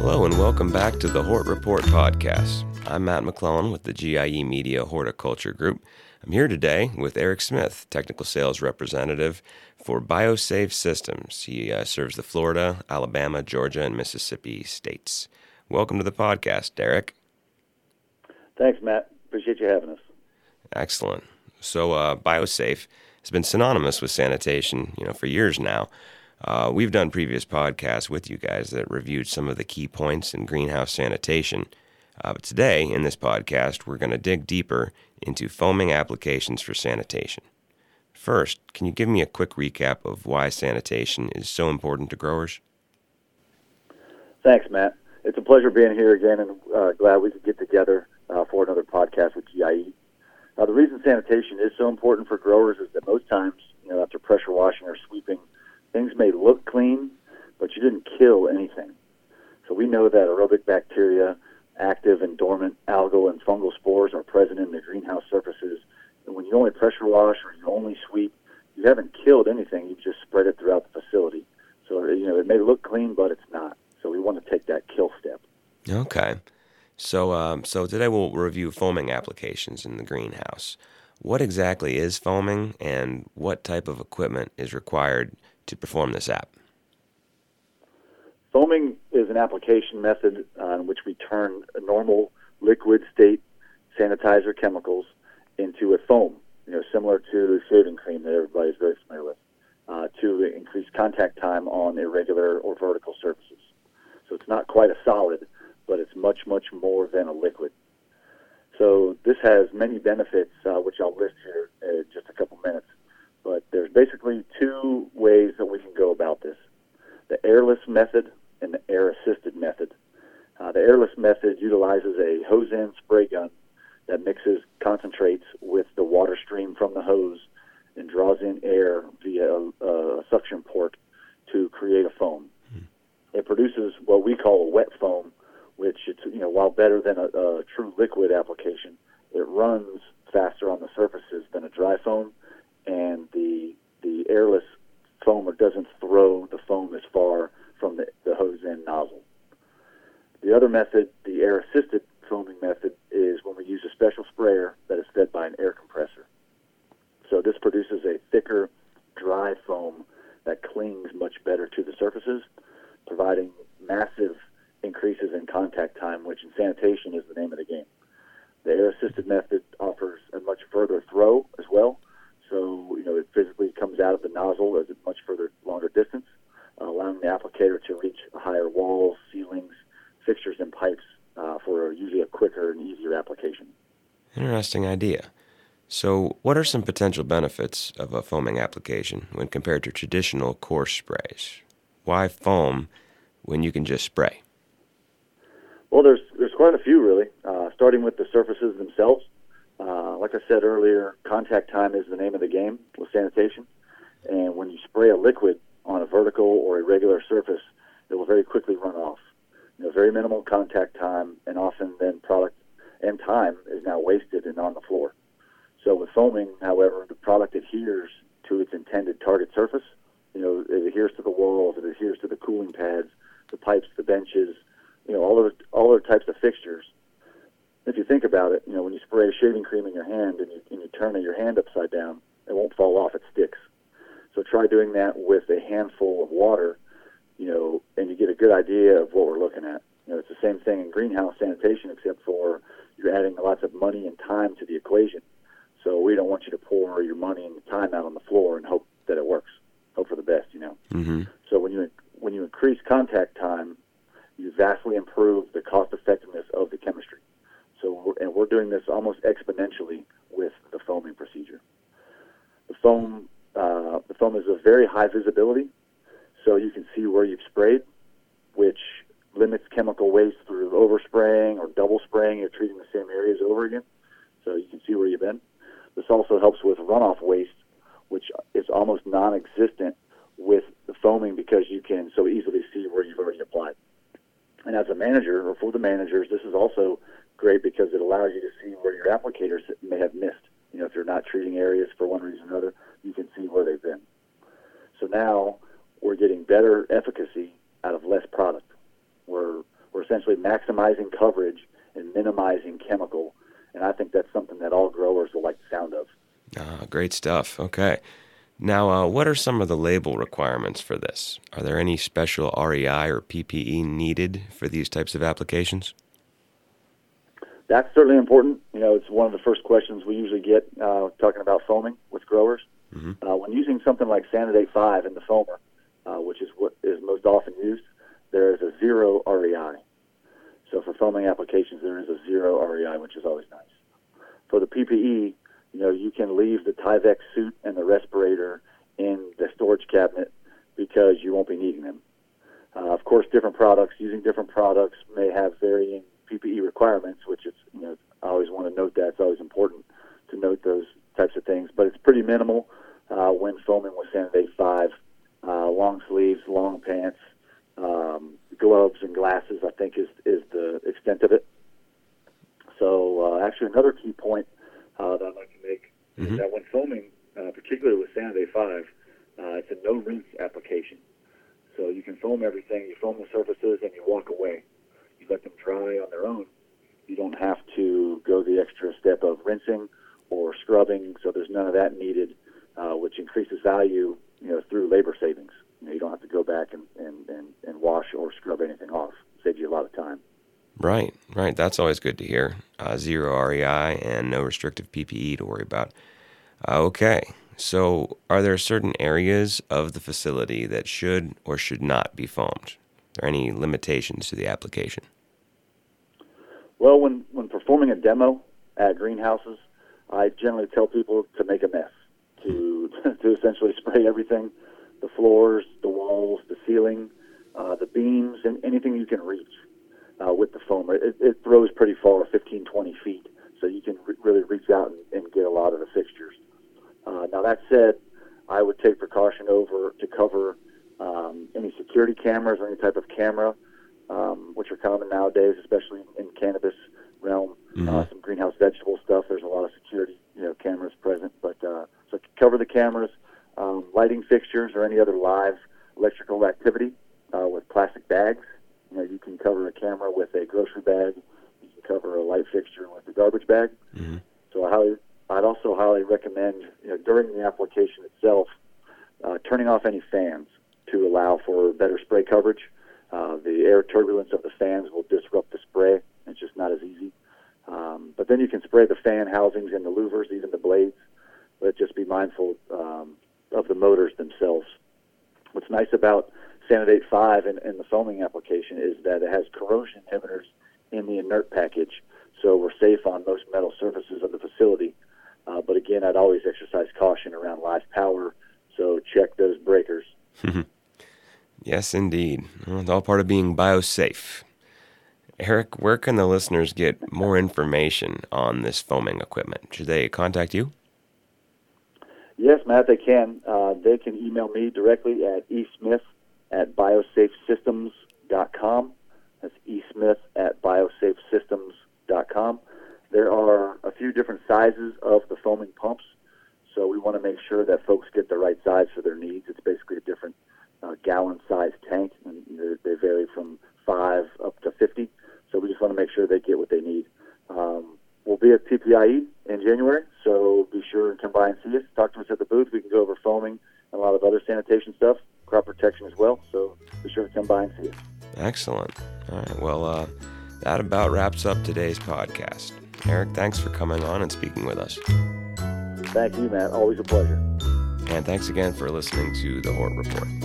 Hello, and welcome back to the Hort Report podcast. I'm Matt McClellan with the GIE Media Horticulture Group. I'm here today with Eric Smith, Technical Sales Representative for BioSafe Systems. He uh, serves the Florida, Alabama, Georgia, and Mississippi states. Welcome to the podcast, Eric. Thanks, Matt. Appreciate you having us. Excellent. So, uh, BioSafe has been synonymous with sanitation, you know, for years now. Uh, we've done previous podcasts with you guys that reviewed some of the key points in greenhouse sanitation. Uh, but today, in this podcast, we're going to dig deeper into foaming applications for sanitation. First, can you give me a quick recap of why sanitation is so important to growers? Thanks, Matt. It's a pleasure being here again, and uh, glad we could get together uh, for another podcast with GIE. Now, the reason sanitation is so important for growers is that most times, you know, after pressure washing or sweeping, things may look clean, but you didn't kill anything. So we know that aerobic bacteria, active and dormant algal and fungal spores are present in the greenhouse surfaces. And when you only pressure wash or you only sweep, you haven't killed anything. You've just spread it throughout the facility. So you know it may look clean, but it's not. So we want to take that kill step. Okay. So, um, so today we'll review foaming applications in the greenhouse. What exactly is foaming, and what type of equipment is required to perform this app? Foaming is an application method in which we turn a normal liquid state sanitizer chemicals into a foam, you know, similar to shaving cream that everybody's very familiar with, uh, to increase contact time on irregular or vertical surfaces. So it's not quite a solid, but it's much, much more than a liquid. So this has many benefits, uh, which I'll list here in just a couple minutes. But there's basically two ways that we can go about this the airless method and the air assisted method. Uh, the airless method utilizes a hose end spray gun that mixes concentrates with the water stream from the hose and draws in air via a, a suction port to create a foam. Hmm. It produces what we call a wet foam, which it's you know while better than a, a true liquid application, it runs faster on the surfaces than a dry foam, and the the airless foamer doesn't throw the foam as far from the, the hose end nozzle. The other method, the air assisted foaming method, is when we use a special sprayer that is fed by an air compressor. So this produces a thicker, dry foam that clings much better to the surfaces, providing massive increases in contact time, which in sanitation is the name of the game. The air assisted method offers a much further throw as well. So, you know, it physically comes out of the nozzle as a much further longer distance uh, allowing the applicator to reach higher walls, ceilings, fixtures, and pipes uh, for usually a quicker and easier application. Interesting idea. So, what are some potential benefits of a foaming application when compared to traditional coarse sprays? Why foam when you can just spray? Well, there's there's quite a few really. Uh, starting with the surfaces themselves. Uh, like I said earlier, contact time is the name of the game with sanitation. And when you spray a liquid, on a vertical or irregular surface, it will very quickly run off. You know, very minimal contact time, and often then product and time is now wasted and on the floor. So with foaming, however, the product adheres to its intended target surface. You know, it adheres to the walls, it adheres to the cooling pads, the pipes, the benches, you know, all of all other types of fixtures. If you think about it, you know, when you spray a shaving cream in your hand and you, and you turn your hand upside down, it won't fall off; it sticks. So try doing that with a handful of water, you know, and you get a good idea of what we're looking at. You know, it's the same thing in greenhouse sanitation, except for you're adding lots of money and time to the equation. So we don't want you to pour your money and time out on the floor and hope that it works. Hope for the best, you know. Mm-hmm. So when you when you increase contact time, you vastly improve the cost effectiveness of the chemistry. So we're, and we're doing this almost exponentially with the foaming procedure. The foam uh, the foam is of very high visibility, so you can see where you've sprayed, which limits chemical waste through overspraying or double spraying. You're treating the same areas over again, so you can see where you've been. This also helps with runoff waste, which is almost non-existent with the foaming because you can so easily see where you've already applied. And as a manager, or for the managers, this is also great because it allows you to see where your applicators may have missed. You know, if you're not treating areas for one reason or another, you can see where they've been. So now we're getting better efficacy out of less product. We're we're essentially maximizing coverage and minimizing chemical. And I think that's something that all growers will like the sound of. Ah, great stuff. Okay. Now, uh, what are some of the label requirements for this? Are there any special REI or PPE needed for these types of applications? That's certainly important. You know, it's one of the first questions we usually get uh, talking about foaming with growers. Mm-hmm. Uh, when using something like Sanidate 5 in the foamer, uh, which is what is most often used, there is a zero REI. So for foaming applications, there is a zero REI, which is always nice. For the PPE, you know, you can leave the Tyvek suit and the respirator in the storage cabinet because you won't be needing them. Uh, of course, different products using different products may have varying PPE requirements, which is, you know, I always want to note that. It's always important to note those types of things, but it's pretty minimal uh, when foaming with Sanidate 5. Uh, long sleeves, long pants, um, gloves, and glasses, I think, is, is the extent of it. So, uh, actually, another key point uh, that I'd like to make mm-hmm. is that when foaming, uh, particularly with Sanidate 5, uh, it's a no rinse application. So you can foam everything, you foam the surfaces, and you walk away. Let them dry on their own. You don't have to go the extra step of rinsing or scrubbing, so there's none of that needed, uh, which increases value, you know, through labor savings. You, know, you don't have to go back and, and, and, and wash or scrub anything off. Saves you a lot of time. Right, right. That's always good to hear. Uh, zero REI and no restrictive PPE to worry about. Uh, okay, so are there certain areas of the facility that should or should not be foamed? Are there any limitations to the application? Well, when, when performing a demo at greenhouses, I generally tell people to make a mess, to, to essentially spray everything the floors, the walls, the ceiling, uh, the beams, and anything you can reach uh, with the foam. It, it throws pretty far, 15, 20 feet, so you can re- really reach out and, and, get a lot of the fixtures. Uh, now that said, I would take precaution over to cover um, any security cameras or any type of camera, um, which are common nowadays, especially in cannabis realm. Mm-hmm. Uh, some greenhouse vegetable stuff. There's a lot of security, you know, cameras present. But uh, so cover the cameras, um, lighting fixtures, or any other live electrical activity uh, with plastic bags. You know, you can cover a camera with a grocery bag. You can cover a light fixture with a garbage bag. Mm-hmm. So I highly, I'd also highly recommend you know, during the application itself, uh, turning off any fans to allow for better spray coverage. Air turbulence of the fans will disrupt the spray. It's just not as easy. Um, but then you can spray the fan housings and the louvers, even the blades. But just be mindful um, of the motors themselves. What's nice about Sanidate 5 in, in the foaming application is that it has corrosion inhibitors in the inert package, so we're safe on most metal surfaces of the facility. Uh, but again, I'd always exercise caution around live power, so check those breakers. yes, indeed. Well, it's all part of being biosafe. Eric, where can the listeners get more information on this foaming equipment? Should they contact you? Yes, Matt, they can. Uh, they can email me directly at esmith at biosafesystems.com. That's esmith at biosafesystems.com. There are a few different sizes of the foaming pumps, so we want to make sure that folks get the right size for their needs. It's basically a different gallon size tank, and they vary from 5 up to 50. So we just want to make sure they get what they need. Um, we'll be at TPIE in January, so be sure and come by and see us. Talk to us at the booth. We can go over foaming and a lot of other sanitation stuff crop protection as well. So be sure to come by and see us. Excellent. All right. Well, uh, that about wraps up today's podcast. Eric, thanks for coming on and speaking with us. Thank you, Matt. Always a pleasure. And thanks again for listening to the Hort Report.